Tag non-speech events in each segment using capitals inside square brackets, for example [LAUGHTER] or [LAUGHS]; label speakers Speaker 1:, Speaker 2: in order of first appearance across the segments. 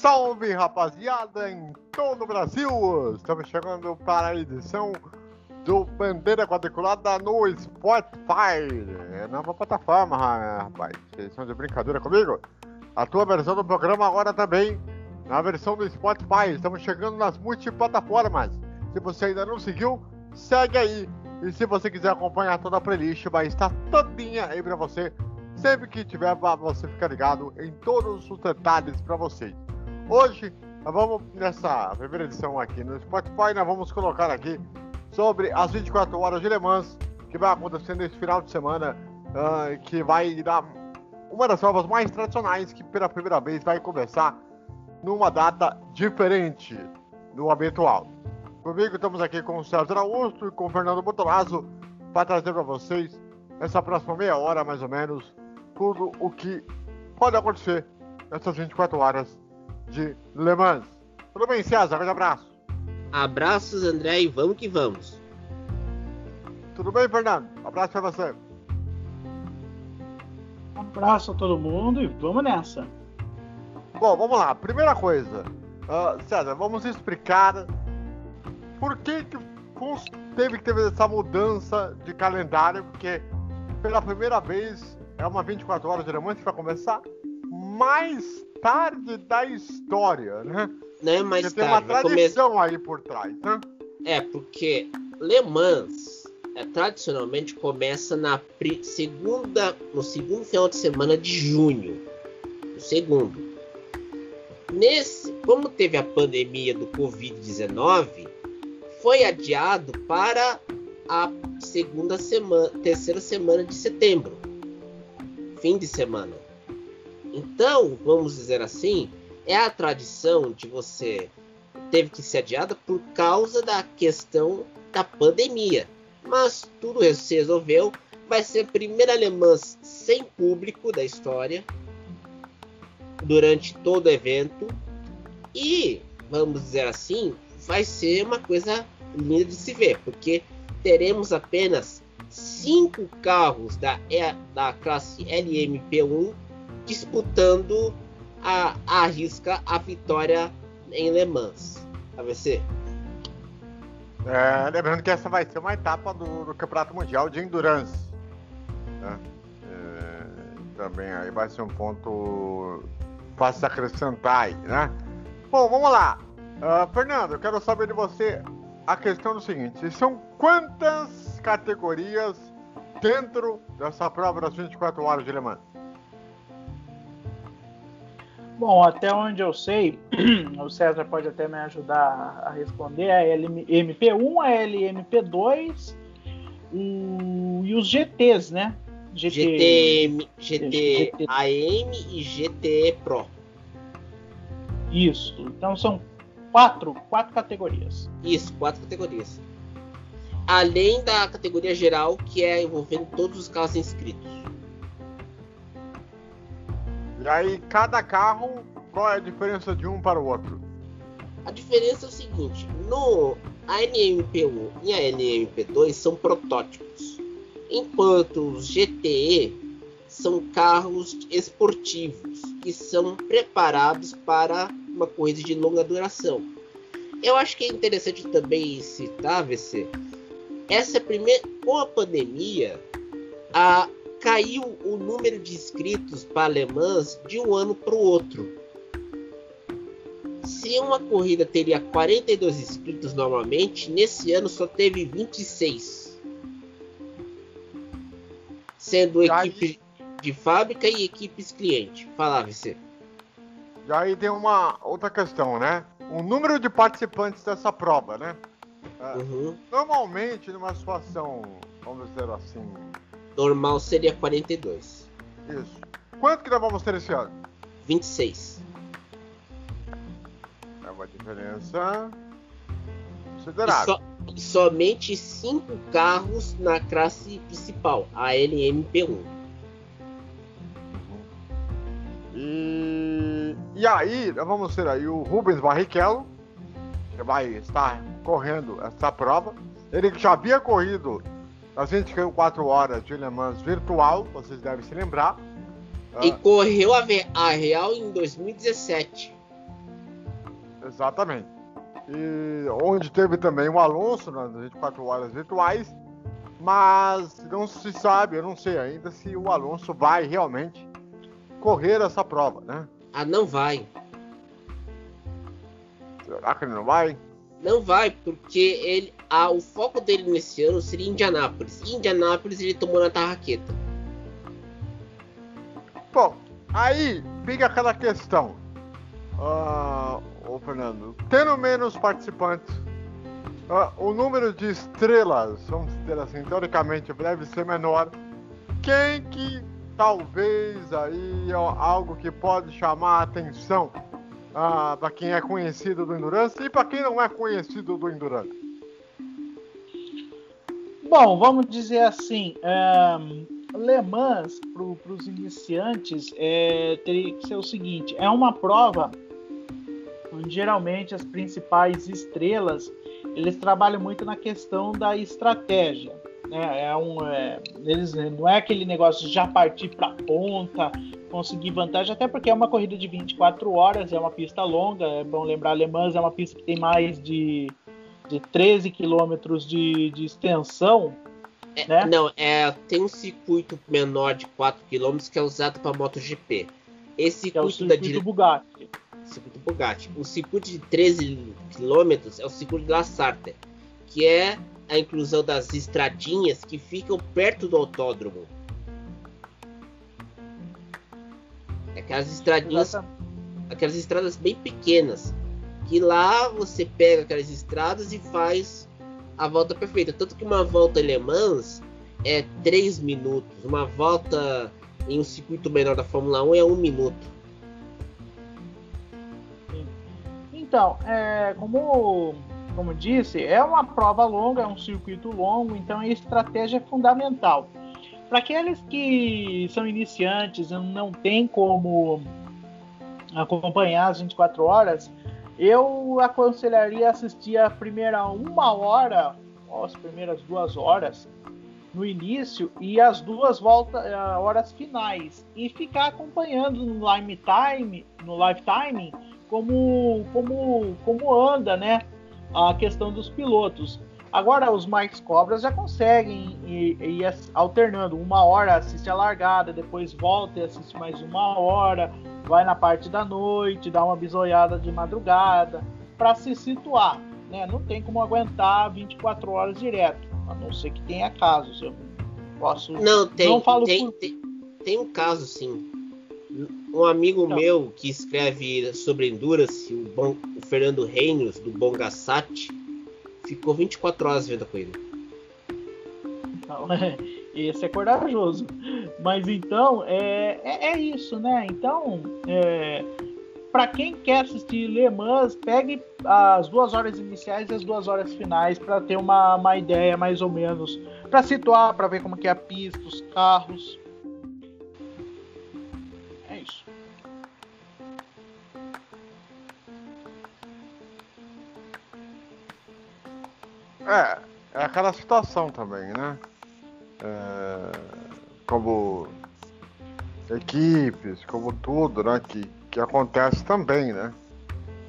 Speaker 1: salve rapaziada em todo o Brasil! Estamos chegando para a edição do Bandeira Quadriculada no Spotify. É nova plataforma, rapaz. Vocês estão de brincadeira comigo? A tua versão do programa agora também na versão do Spotify. Estamos chegando nas multiplataformas. Se você ainda não seguiu, segue aí. E se você quiser acompanhar toda a playlist, vai estar todinha aí para você. Sempre que tiver, você ficar ligado em todos os detalhes para vocês. Hoje, nós vamos, nessa primeira edição aqui no Spotify, nós vamos colocar aqui sobre as 24 horas de Le Mans que vai acontecer nesse final de semana, uh, que vai dar uma das provas mais tradicionais que pela primeira vez vai começar numa data diferente do habitual. Comigo estamos aqui com o César Augusto e com o Fernando Botolazzo para trazer para vocês essa próxima meia hora mais ou menos tudo o que pode acontecer nessas 24 horas de Le Mans. Tudo bem, César? Um abraço.
Speaker 2: Abraços, André, e vamos que vamos.
Speaker 1: Tudo bem, Fernando? Abraço para você.
Speaker 3: Um abraço a todo mundo e vamos nessa.
Speaker 1: Bom, vamos lá. Primeira coisa, uh, César, vamos explicar por que, que teve que ter essa mudança de calendário, porque pela primeira vez é uma 24 horas de Le Mans que vai começar mais tarde da história, né?
Speaker 2: Né, mais
Speaker 1: Porque tarde. Tem uma tradição come... aí por trás, né?
Speaker 2: É, porque Le Mans é, tradicionalmente começa na segunda, no segundo final de semana de junho. No segundo. Nesse, como teve a pandemia do Covid-19, foi adiado para a segunda semana, terceira semana de setembro, fim de semana. Então, vamos dizer assim, é a tradição de você teve que ser adiada por causa da questão da pandemia. Mas tudo se resolveu. Vai ser a primeira alemã sem público da história durante todo o evento. E, vamos dizer assim, vai ser uma coisa linda de se ver, porque teremos apenas cinco carros da, da classe LMP1 disputando a, a risca a vitória em Le Mans. AVC.
Speaker 1: É, lembrando que essa vai ser uma etapa do, do Campeonato Mundial de Endurance. Né? É, também aí vai ser um ponto fácil de acrescentar aí, né? Bom, vamos lá. Uh, Fernando, eu quero saber de você a questão do seguinte: são quantas categorias dentro dessa prova das 24 horas de Le Mans?
Speaker 3: Bom, até onde eu sei, [CLEARS THROAT] o César pode até me ajudar a responder, a LMP1, a LMP2 o, e os GTs, né?
Speaker 2: GT, GT, GT AM e GT Pro.
Speaker 3: Isso, então são quatro, quatro categorias.
Speaker 2: Isso, quatro categorias. Além da categoria geral, que é envolvendo todos os carros inscritos.
Speaker 1: E aí, cada carro, qual é a diferença de um para o outro?
Speaker 2: A diferença é o seguinte: no ANMP1 e a NMP2 são protótipos, enquanto os GTE são carros esportivos que são preparados para uma corrida de longa duração. Eu acho que é interessante também citar, VC, essa primeira com a pandemia, a caiu o número de inscritos para alemãs de um ano para o outro. Se uma corrida teria 42 inscritos normalmente, nesse ano só teve 26. Sendo equipe de fábrica e equipes cliente. Fala, você.
Speaker 1: E aí tem uma outra questão, né? O número de participantes dessa prova, né? É, uhum. Normalmente, numa situação, vamos dizer assim,
Speaker 2: Normal seria 42.
Speaker 1: Isso. Quanto que nós vamos ter esse ano?
Speaker 2: 26.
Speaker 1: É uma diferença considerável.
Speaker 2: E, so, somente 5 carros na classe principal, a LMP1. Uhum.
Speaker 1: E, e aí, nós vamos ter aí o Rubens Barrichello, que vai estar correndo essa prova. Ele já havia corrido a gente caiu 4 horas de Le Mans virtual, vocês devem se lembrar.
Speaker 2: E ah. correu a, a Real em 2017.
Speaker 1: Exatamente. E onde teve também o Alonso nas 24 horas virtuais, mas não se sabe, eu não sei ainda se o Alonso vai realmente correr essa prova, né?
Speaker 2: Ah, não vai.
Speaker 1: Será que ele não vai?
Speaker 2: Não vai, porque ele, ah, o foco dele nesse ano seria Indianápolis. Em Indianápolis ele tomou na tarraqueta.
Speaker 1: Bom, aí fica aquela questão. Uh, ô Fernando, tendo menos participantes, uh, o número de estrelas, vamos dizer assim, teoricamente deve ser menor. Quem que talvez aí é algo que pode chamar a atenção uh, para quem é conhecido do Endurance e para quem não é conhecido do Endurance?
Speaker 3: Bom, vamos dizer assim, um, Le Mans para os iniciantes é, teria que ser o seguinte: é uma prova onde geralmente as principais estrelas eles trabalham muito na questão da estratégia. Né? É um, é, eles, não é aquele negócio de já partir para a ponta, conseguir vantagem, até porque é uma corrida de 24 horas, é uma pista longa. É bom lembrar: Le Mans é uma pista que tem mais de, de 13 quilômetros de, de extensão.
Speaker 2: É, né? Não, é, tem um circuito menor de 4 km que é usado para MotoGP. Esse circuito, é o
Speaker 3: circuito da Bugatti
Speaker 2: circuito Bugatti. O circuito de 13 km é o circuito de La Sarthe, que é a inclusão das estradinhas que ficam perto do autódromo. Aquelas estradinhas, aquelas estradas bem pequenas, que lá você pega aquelas estradas e faz a volta perfeita. Tanto que uma volta em Le Mans é 3 minutos, uma volta em um circuito menor da Fórmula 1 é 1 minuto.
Speaker 3: Então, é, como, como disse, é uma prova longa, é um circuito longo, então a estratégia é fundamental. Para aqueles que são iniciantes e não tem como acompanhar as 24 horas, eu aconselharia assistir a primeira uma hora, ou as primeiras duas horas, no início e as duas voltas, eh, horas finais e ficar acompanhando no live time, no live timing como, como, como anda né, a questão dos pilotos. Agora os mais cobras já conseguem ir, ir, alternando. Uma hora assiste a largada, depois volta e assiste mais uma hora, vai na parte da noite, dá uma bisoiada de madrugada, para se situar. Né? Não tem como aguentar 24 horas direto, a não ser que tenha casos. Eu posso.
Speaker 2: Não, tem, não falo tem, por... tem, tem um caso sim. Um amigo então. meu que escreve sobre Endurance, o, Bon, o Fernando Reinos, do Bongasat, ficou 24 horas vendo a corrida.
Speaker 3: Então, esse é corajoso. Mas então, é, é, é isso, né? Então, é, para quem quer assistir Le Mans, pegue as duas horas iniciais e as duas horas finais para ter uma, uma ideia mais ou menos, para situar, para ver como que é a pista, os carros.
Speaker 1: É, é aquela situação também, né? É, como equipes, como tudo, né? Que, que acontece também, né?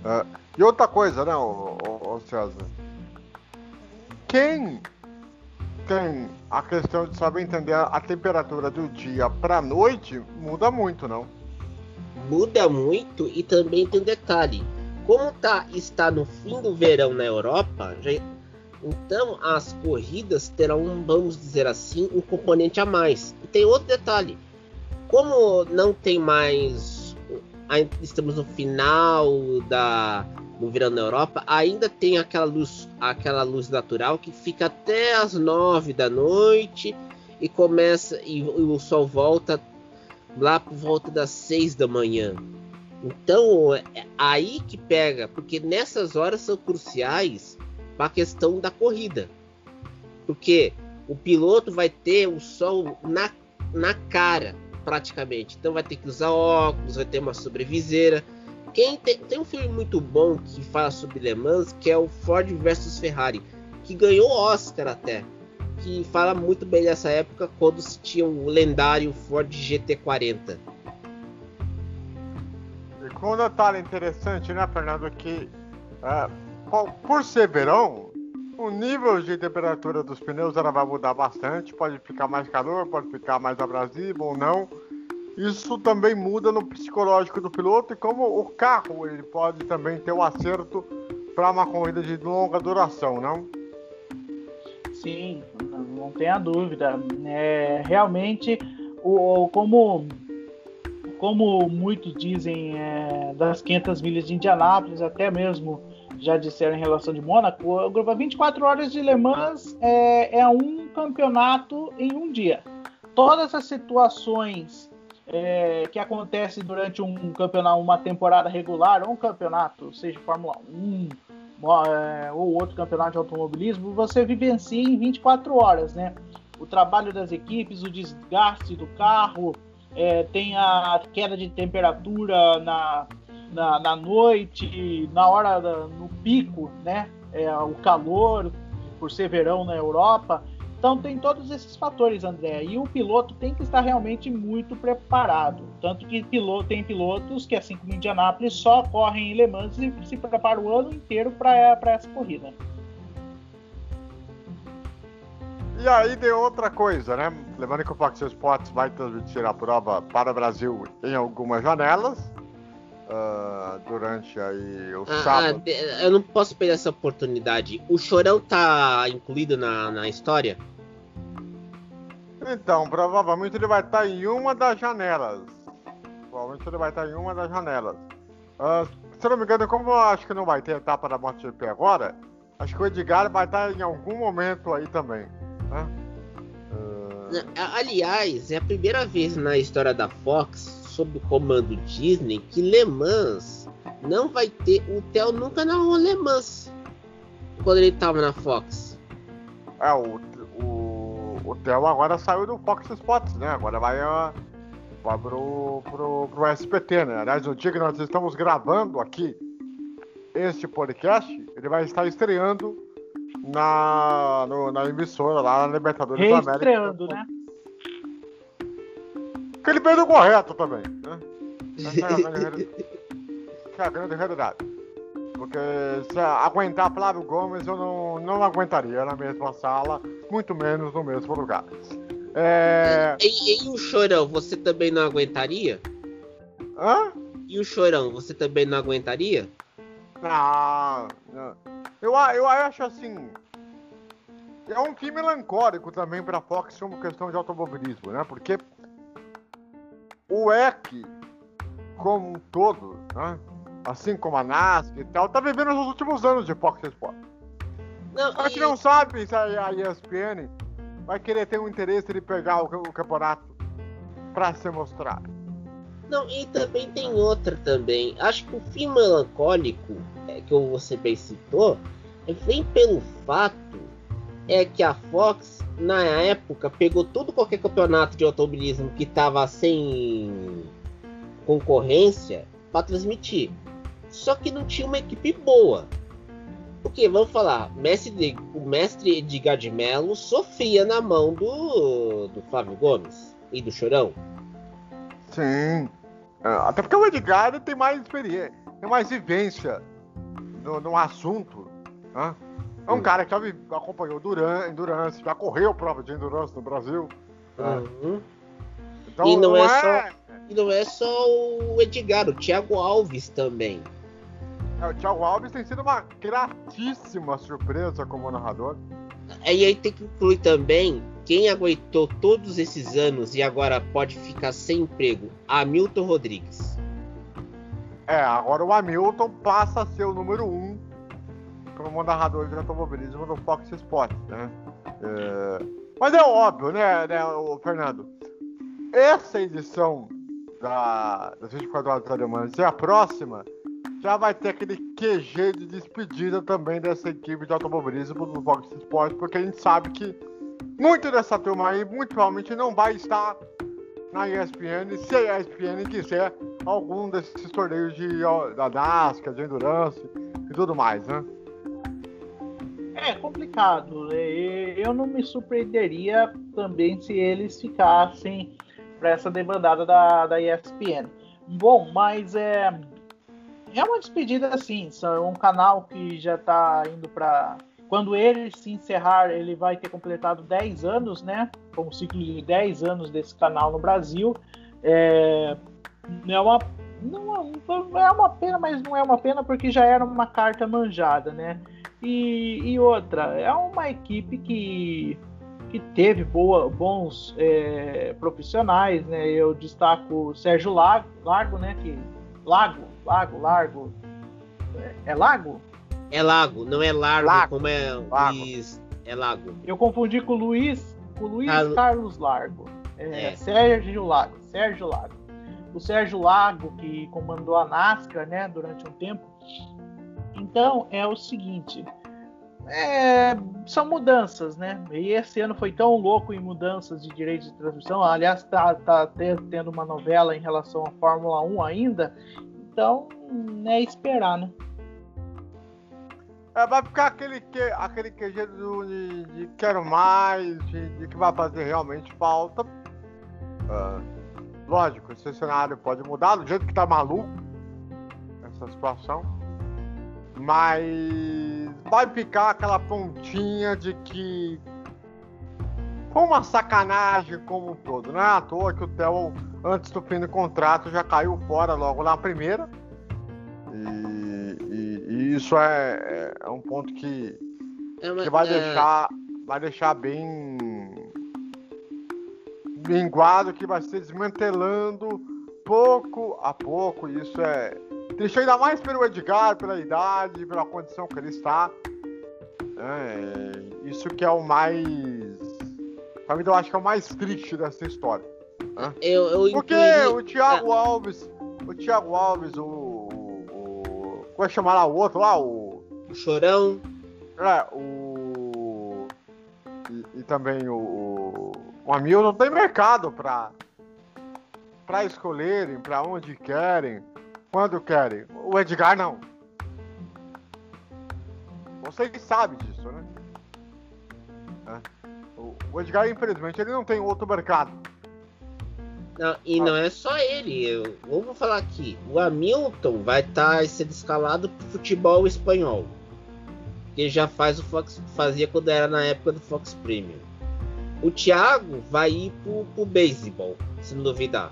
Speaker 1: É, e outra coisa, né, o, o, o César? Quem tem a questão de saber entender a temperatura do dia para noite muda muito, não?
Speaker 2: Muda muito e também tem um detalhe. Como tá, está no fim do verão na Europa, já, então as corridas terão, vamos dizer assim, um componente a mais. E tem outro detalhe: como não tem mais, estamos no final da no verão na Europa, ainda tem aquela luz, aquela luz natural que fica até as nove da noite e começa e, e o sol volta lá por volta das seis da manhã. Então é aí que pega, porque nessas horas são cruciais para a questão da corrida. Porque o piloto vai ter o sol na, na cara, praticamente. Então vai ter que usar óculos, vai ter uma sobreviseira. Quem tem, tem um filme muito bom que fala sobre Le Mans, que é o Ford versus Ferrari, que ganhou Oscar até. Que fala muito bem dessa época quando se tinha o lendário Ford GT40.
Speaker 1: E com um detalhe interessante, né, Fernando, que É, por ser verão, o nível de temperatura dos pneus ela vai mudar bastante. Pode ficar mais calor, pode ficar mais abrasivo ou não. Isso também muda no psicológico do piloto e como o carro ele pode também ter um acerto para uma corrida de longa duração, não?
Speaker 3: Sim, não tenha dúvida. É, realmente, o, como, como muitos dizem é, das 500 milhas de Indianápolis, até mesmo já disseram em relação de Mônaco, o grupo 24 horas de Le Mans é, é um campeonato em um dia. Todas as situações é, que acontecem durante um campeonato, uma temporada regular, ou um campeonato, seja Fórmula 1 é, ou outro campeonato de automobilismo, você vivencia em 24 horas, né? O trabalho das equipes, o desgaste do carro, é, tem a queda de temperatura na, na, na noite, na hora, da, no pico, né? É, o calor, por ser verão na Europa. Então tem todos esses fatores, André. E o piloto tem que estar realmente muito preparado. Tanto que piloto, tem pilotos que, assim como Indianápolis, só correm em Le Mans e se preparam o ano inteiro para essa corrida.
Speaker 1: E aí tem outra coisa, né? Lembrando que o Fox Sports vai transmitir a prova para o Brasil em algumas janelas uh, durante aí o ah, sábado.
Speaker 2: Ah, eu não posso perder essa oportunidade. O Chorão tá incluído na, na história?
Speaker 1: Então, provavelmente ele vai estar em uma das janelas. Provavelmente ele vai estar em uma das janelas. Uh, se não me engano, como eu acho que não vai ter etapa da MotoGP agora, acho que o Edgar vai estar em algum momento aí também. Né?
Speaker 2: Uh... Aliás, é a primeira vez na história da Fox sob o comando Disney que Le Mans não vai ter. O Theo nunca narrou Le Mans quando ele estava na Fox.
Speaker 1: É, o, o, o Theo agora saiu do Fox Sports, né? Agora vai, uh, vai pro, pro, pro SPT, né? Aliás, o dia que nós estamos gravando aqui este podcast, ele vai estar estreando na, no, na emissora lá na Libertadores
Speaker 3: da América. Estreando, né?
Speaker 1: Que ele o correto também, né? Essa é a [LAUGHS] grande, é a grande realidade. Porque se aguentar Flávio Gomes, eu não, não aguentaria na mesma sala, muito menos no mesmo lugar.
Speaker 2: É... E, e, o Chorão, você também não aguentaria?
Speaker 1: Hã?
Speaker 2: E o Chorão, você também não aguentaria?
Speaker 1: Não, não. Eu, eu acho assim. É um fim melancólico também para a Fox como questão de automobilismo, né? Porque o EC, como um todo, né? assim como a NASC e tal, tá vivendo os últimos anos de Fox Sports. Não, a gente e... não sabe se a ESPN vai querer ter um interesse de pegar o, o campeonato para se mostrar.
Speaker 2: Não, e também tem outra também. Acho que o fim melancólico é, que você bem citou vem pelo fato é que a Fox na época, pegou todo qualquer campeonato de automobilismo que estava sem concorrência para transmitir. Só que não tinha uma equipe boa. Porque, vamos falar, mestre o mestre Edgar de Mello sofria na mão do, do Flávio Gomes e do Chorão.
Speaker 1: Sim. É, até porque o Edgar tem mais experiência, tem mais vivência no, no assunto. Né? É um hum. cara que já acompanhou Duran, Endurance, já correu prova de Endurance no Brasil.
Speaker 2: Uhum. Então, e não, não é, é, Só, e não é só o Edgar, o Thiago Alves também.
Speaker 1: É, o Thiago Alves tem sido uma gratíssima surpresa como narrador.
Speaker 2: E aí tem que incluir também quem aguentou todos esses anos e agora pode ficar sem emprego, Hamilton Rodrigues.
Speaker 1: É, agora o Hamilton passa a ser o número um como narrador de automobilismo no Fox Sports, né? É... Mas é óbvio, né, né o Fernando? Essa edição da, das 24 horas alemãs e a próxima já vai ter aquele QG de despedida também dessa equipe de automobilismo do Fox Sports, porque a gente sabe que muito dessa turma aí muito provavelmente não vai estar na ESPN se a ESPN quiser algum desses torneios de, da NASCAR, de Endurance e tudo mais, né?
Speaker 3: É complicado. Né? Eu não me surpreenderia também se eles ficassem para essa demandada da, da ESPN. Bom, mas é É uma despedida assim, é um canal que já está indo para quando ele se encerrar, ele vai ter completado 10 anos, né? Com um ciclo de 10 anos desse canal no Brasil. É, é uma não é uma pena, mas não é uma pena porque já era uma carta manjada, né? E, e outra, é uma equipe que, que teve boa, bons é, profissionais, né? Eu destaco o Sérgio Lago, Largo, né? Que, Lago, Lago, Largo. É, é Lago?
Speaker 2: É Lago, não é Largo,
Speaker 1: Lago.
Speaker 2: como é
Speaker 1: Lago.
Speaker 2: Luiz. É Lago.
Speaker 3: Eu confundi com o Luiz, com o Luiz
Speaker 2: Carlos-
Speaker 3: Carlos Largo. É,
Speaker 2: É.
Speaker 3: Sérgio Lago, Sérgio Lago. O Sérgio Lago, que comandou a NASCAR, né, durante um tempo. Então, é o seguinte, é, são mudanças, né? E esse ano foi tão louco em mudanças de direitos de transmissão. Aliás, tá, tá te- tendo uma novela em relação à Fórmula 1 ainda. Então, é esperar, né?
Speaker 1: É, vai ficar aquele, que, aquele QG do, de, de quero mais, de, de que vai fazer realmente falta. Ah, lógico, esse cenário pode mudar do jeito que tá maluco essa situação. Mas vai ficar aquela pontinha de que foi uma sacanagem como um todo. Não é à toa que o Theo, antes do fim do contrato, já caiu fora logo na primeira. E, e- e isso é, é um ponto que,
Speaker 2: É uma-
Speaker 1: que vai
Speaker 2: é,
Speaker 1: deixar vai deixar bem linguado que vai se desmantelando pouco a pouco isso é triste ainda mais pelo Edgar pela idade pela condição que ele está É, isso que é o mais pra mim eu acho que é o mais triste dessa história
Speaker 2: Eu, eu
Speaker 1: porque
Speaker 2: incluí-
Speaker 1: o Thiago Alves o Thiago Alves o, como é que chama lá o outro lá o
Speaker 2: o Chorão.
Speaker 1: é, o. E, e também o. O, o Hamilton tem mercado pra. pra escolherem, pra onde querem, quando querem. O Edgar não. Vocês sabem disso, né? É. O, o Edgar, infelizmente, ele não tem outro mercado.
Speaker 2: Não, e não é só ele. Eu, vou falar aqui. O Hamilton vai estar sendo escalado pro futebol espanhol. Que já faz o Fox, fazia quando era na época do Fox Premium. O Thiago vai ir pro, pro beisebol, se não duvidar.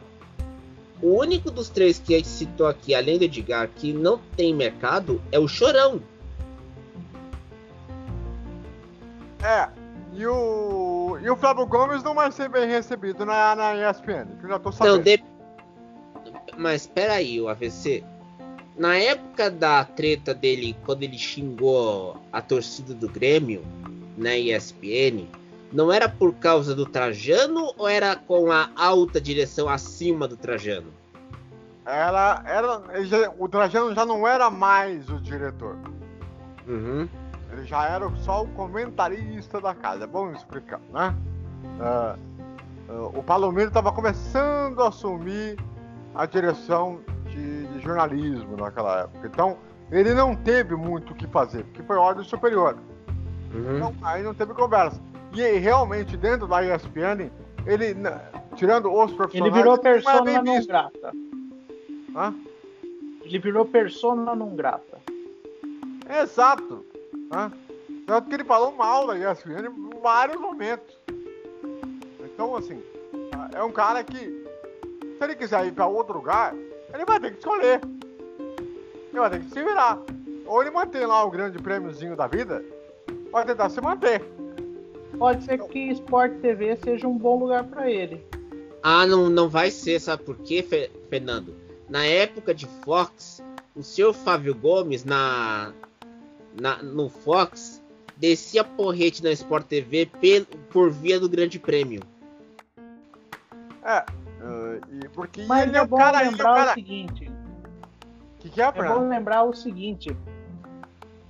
Speaker 2: O único dos três que a gente citou aqui, além do Edgar, que não tem mercado é o Chorão.
Speaker 1: É. E o. E o Flávio Gomes não vai ser bem recebido na, na ESPN, que eu já tô sabendo.
Speaker 2: Não, de... Mas peraí, o AVC. Na época da treta dele, quando ele xingou a torcida do Grêmio na ESPN, não era por causa do Trajano ou era com a alta direção acima do Trajano?
Speaker 1: Ela era. já- o Trajano já não era mais o diretor.
Speaker 2: Uhum.
Speaker 1: Ele já era só o comentarista da casa. É bom explicar, né? Ah, ah, o Palomiro estava começando a assumir a direção de, de jornalismo naquela época. Então, ele não teve muito o que fazer, porque foi ordem superior.
Speaker 2: Uhum.
Speaker 1: Então, aí não teve conversa. E realmente, dentro da ESPN, ele, na- tirando os
Speaker 3: Ele
Speaker 1: profissionais,
Speaker 3: virou
Speaker 1: não é
Speaker 3: persona
Speaker 1: bem
Speaker 3: não
Speaker 1: visto.
Speaker 3: grata.
Speaker 1: Hã?
Speaker 3: Ele virou persona não grata.
Speaker 1: Exato. Né? Tanto que ele falou mal da ESPN em vários momentos. Então, assim, é um cara que, se ele quiser ir para outro lugar, ele vai ter que escolher. Ele vai ter que se virar. Ou ele mantém lá o grande prêmiozinho da vida, vai tentar se manter.
Speaker 3: Pode ser que Sport TV seja um bom lugar para ele.
Speaker 2: Ah, não, não vai ser, sabe por quê, Fe- Fernando? Na época de Fox, o senhor Fábio Gomes na, na- no Fox descia porrete na Sport TV por via do Grande Prêmio.
Speaker 1: É. e porque
Speaker 3: Mas
Speaker 1: ele
Speaker 3: é
Speaker 1: é o
Speaker 3: bom
Speaker 1: cara, ele é o
Speaker 3: lembrar o
Speaker 1: cara.
Speaker 3: seguinte.
Speaker 1: que, que é,
Speaker 3: É bom lembrar o seguinte.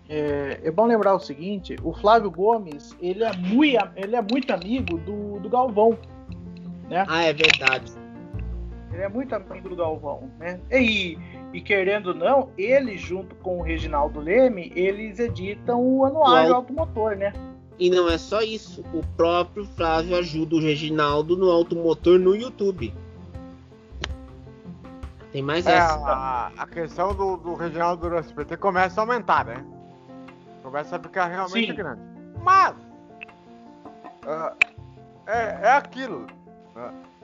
Speaker 3: É, é bom lembrar o seguinte, o Flávio Gomes, ele é muito, ele é muito amigo do, do Galvão, né?
Speaker 2: Ah, é verdade.
Speaker 3: Ele é muito amigo do Galvão, né? E, e querendo ou não, ele junto com o Reginaldo Leme, eles editam o Anuário
Speaker 2: O
Speaker 3: Automotor, né?
Speaker 2: E não é só isso, o próprio Flávio ajuda o Reginaldo no automotor no YouTube. Tem mais
Speaker 1: É,
Speaker 2: essa.
Speaker 1: a, a questão do, do regional do SBT começa a aumentar, né? Começa a ficar realmente
Speaker 3: Sim.
Speaker 1: grande. Mas ah, é, é aquilo.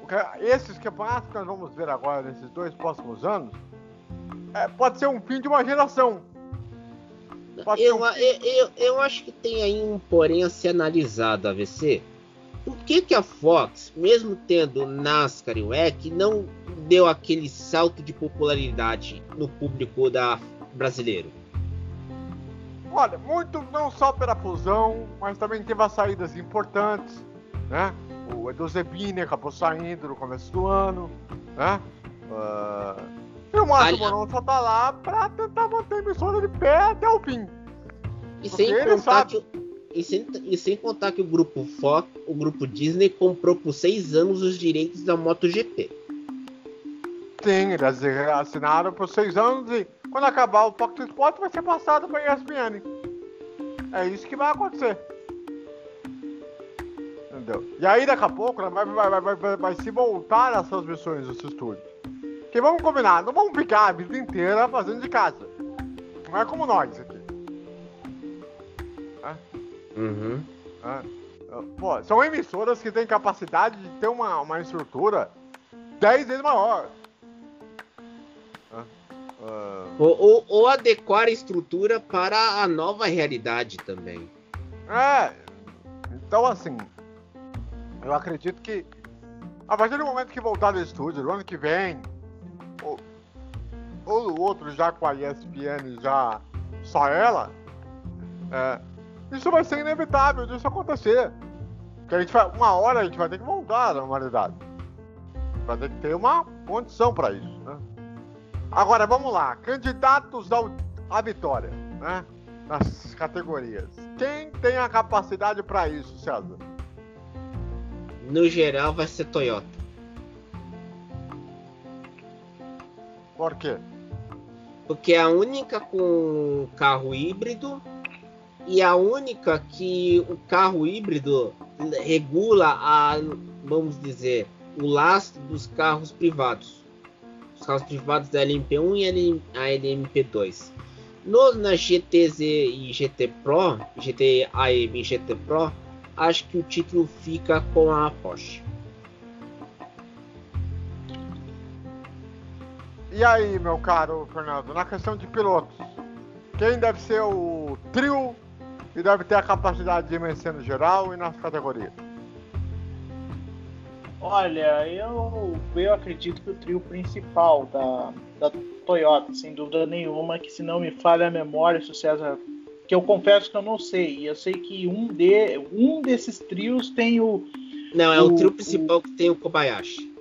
Speaker 1: o que- esses campeonatos que nós vamos ver agora nesses dois próximos anos é, pode ser um fim de uma geração. pode
Speaker 2: Eu,
Speaker 1: um-
Speaker 2: eu, eu, eu acho que tem aí um porém a ser analisado, AVC. Por que, que a Fox, mesmo tendo NASCAR e WEC, não deu aquele salto de popularidade no público da brasileiro?
Speaker 1: Olha, muito não só pela fusão, mas também teve as saídas importantes, né? O Edu Zebini acabou saindo no começo do ano, né? Ah, e o Márcio Moron só tá lá pra tentar manter a emissora de pé até o fim.
Speaker 2: E
Speaker 1: Porque
Speaker 2: sem, contar
Speaker 1: sabe.
Speaker 2: que, e, sem, e sem contar que o grupo Fox, o grupo Disney comprou por seis anos os direitos da MotoGP.
Speaker 1: Sim, eles assinaram por seis anos e quando acabar o Fox Sports vai ser passado pra ESPN. É isso que vai acontecer. Entendeu? E aí daqui a pouco né, vai, vai, vai, vai, vai se voltar as transmissões dos estúdios. Que vamos combinar, não vamos ficar a vida inteira fazendo de casa. Não é como nós aqui.
Speaker 2: Uhum.
Speaker 1: né? Pô, são emissoras que têm capacidade de ter uma, uma estrutura 10 vezes maior. Ah,
Speaker 2: Ou, ou, ou adequar a estrutura para a nova realidade também.
Speaker 1: É, então assim, eu acredito que a partir do momento que voltar do estúdio, no ano que vem, ou, ou o outro já com a ESPN, já só ela, é, isso vai ser inevitável disso acontecer. Porque a gente vai, uma hora a gente vai ter que voltar à normalidade. Vai ter que ter uma condição para isso, né? Agora, vamos lá. Candidatos ao, à vitória, né? Nas categorias. Quem tem a capacidade para isso, César?
Speaker 2: No geral, vai ser Toyota.
Speaker 1: Por quê?
Speaker 2: Porque é a única com carro híbrido e a única que o carro híbrido regula a, vamos dizer, o lastro dos carros privados. Os carros privados da LMP1 e a LMP2. No, na GTZ e GT Pro, GT AM e GT Pro, acho que o título fica com a Porsche.
Speaker 1: E aí, meu caro Fernando, na questão de pilotos, quem deve ser o trio e deve ter a capacidade de vencer no geral e nas categorias?
Speaker 3: Olha, eu, eu acredito que o trio principal da, da Toyota, sem dúvida nenhuma, que se não me falha a memória, se o César. Que eu confesso que eu não sei. Eu sei que um, de, um desses trios tem o.
Speaker 2: Não, é o,
Speaker 3: O-
Speaker 2: trio principal que tem o Kobayashi.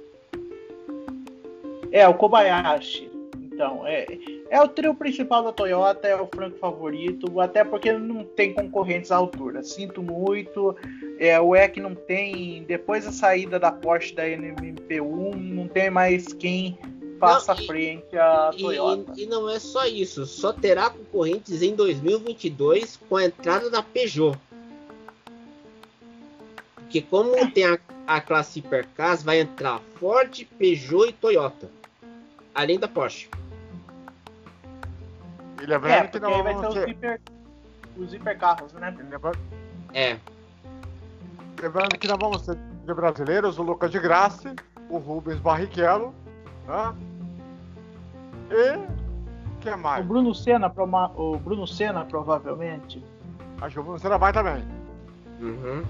Speaker 3: É, o Kobayashi. Então, é, é o trio principal da Toyota, é o franco favorito, até porque não tem concorrentes à altura. Sinto muito. É, o EC não tem. Depois da saída da Porsche da NMP1, não tem mais quem faça
Speaker 2: Não, e-
Speaker 3: frente à
Speaker 2: E,
Speaker 3: Toyota.
Speaker 2: e não é só isso, só terá concorrentes em 2022 com a entrada da Peugeot. Porque como tem a, a classe Hipercars, vai entrar Ford, Peugeot e Toyota. Além da Porsche.
Speaker 1: E lembrando
Speaker 3: É,
Speaker 1: que não
Speaker 3: vai ser
Speaker 1: vamos
Speaker 3: os,
Speaker 1: ter.
Speaker 3: hiper, os hipercarros, né?
Speaker 1: Lembrando,
Speaker 2: É,
Speaker 1: lembrando que nós vamos ter de brasileiros o Lucas de Grassi, o Rubens Barrichello, né? E. que
Speaker 3: O
Speaker 1: mais?
Speaker 3: Bruno Senna, proma- o Bruno Senna provavelmente.
Speaker 1: Acho que o Bruno vai também.
Speaker 2: uhum.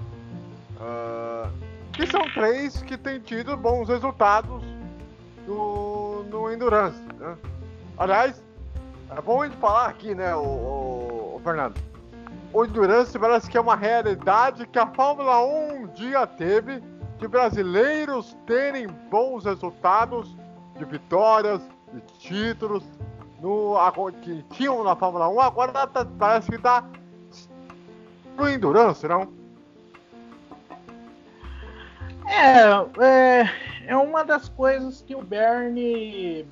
Speaker 1: Ah, que são três que têm tido bons resultados no, no Endurance. Né? Aliás, é bom falar aqui, né, o, o- o Fernando? O Endurance parece que é uma realidade que a Fórmula 1 um dia teve de brasileiros terem bons resultados de vitórias, de títulos no, que tinham na Fórmula 1, agora tá- parece que tá no Endurance, não?
Speaker 3: É, é, é uma das coisas que o Bernie.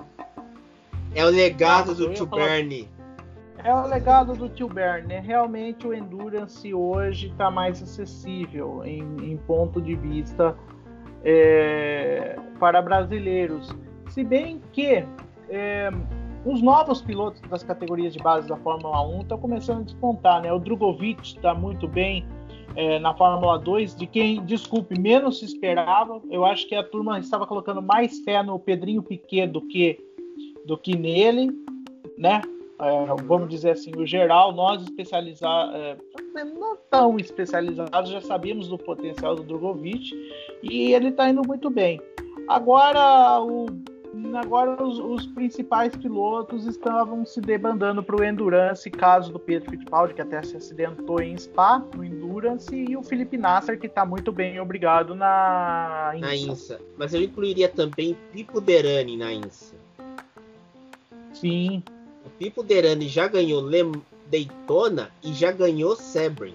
Speaker 2: É o legado do tio
Speaker 3: falar-
Speaker 2: Bernie.
Speaker 3: É o legado do tio Bernie. né? Realmente o Endurance hoje está mais acessível em, em ponto de vista é, para brasileiros. Se bem que é, os novos pilotos das categorias de base da Fórmula 1 estão começando a despontar, né? O Drogovic está muito bem é, na Fórmula 2, de quem, desculpe, menos se esperava. Eu acho que a turma estava colocando mais fé no Pedrinho Piquet do que, do que nele, né? É, vamos dizer assim, o geral, nós especializados, é, não tão especializados, já sabíamos do potencial do Drogovic e ele está indo muito bem. Agora, o, agora os, os, principais pilotos estavam se debandando para o Endurance, caso do Pedro Fittipaldi, que até se acidentou em Spa, no Endurance, e o Felipe Nasser, que está muito bem, obrigado, na
Speaker 2: INSA. Na INSA. Mas eu incluiria também Pipo Derani na INSA.
Speaker 3: Sim,
Speaker 2: o Pipo Derani já ganhou Le Daytona e já ganhou Sebring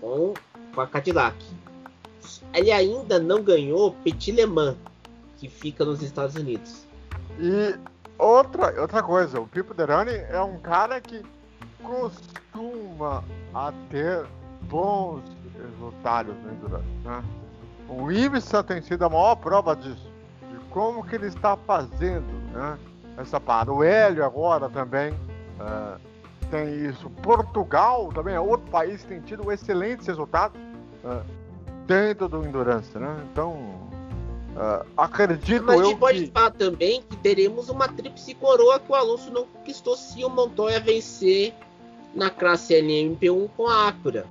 Speaker 2: com, com a Cadillac. Ele ainda não ganhou Petit Le Mans, que fica nos Estados Unidos.
Speaker 1: E outra, outra coisa, o Pipo Derani é um cara que costuma a ter bons resultados no Endurance. Né? O Ibsen tem sido a maior prova disso, de como que ele está fazendo. Né? essa parada. O Hélio agora também uh, tem isso. Portugal também é outro país que tem tido excelentes resultados uh, dentro do Endurance, né? Então, uh, acredito
Speaker 2: Mas
Speaker 1: eu
Speaker 2: a gente pode
Speaker 1: que...
Speaker 2: falar também que teremos uma tríplice coroa que o Alonso não conquistou se o Montoya vencer na classe LMP1 com a Acura.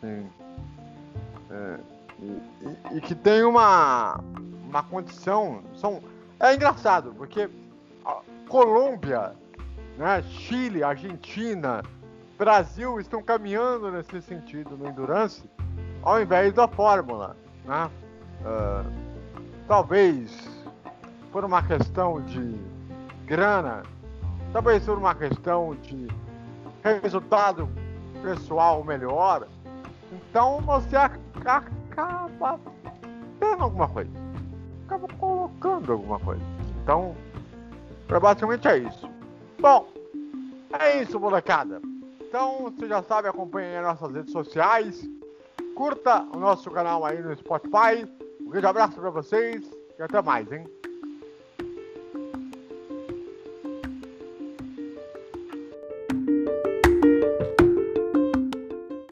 Speaker 1: Sim. É, e, e, e que tem uma, uma condição... São, é engraçado, porque Colômbia, né, Chile, Argentina, Brasil estão caminhando nesse sentido no Endurance, ao invés da Fórmula. Né? Uh, talvez por uma questão de grana, talvez por uma questão de resultado pessoal melhor. Então você acaba tendo alguma coisa acaba colocando alguma coisa. Então, basicamente é isso. Bom, é isso, molecada. Então, você já sabe, acompanhe as nossas redes sociais. Curta o nosso canal aí no Spotify. Um grande abraço para vocês e até mais, hein?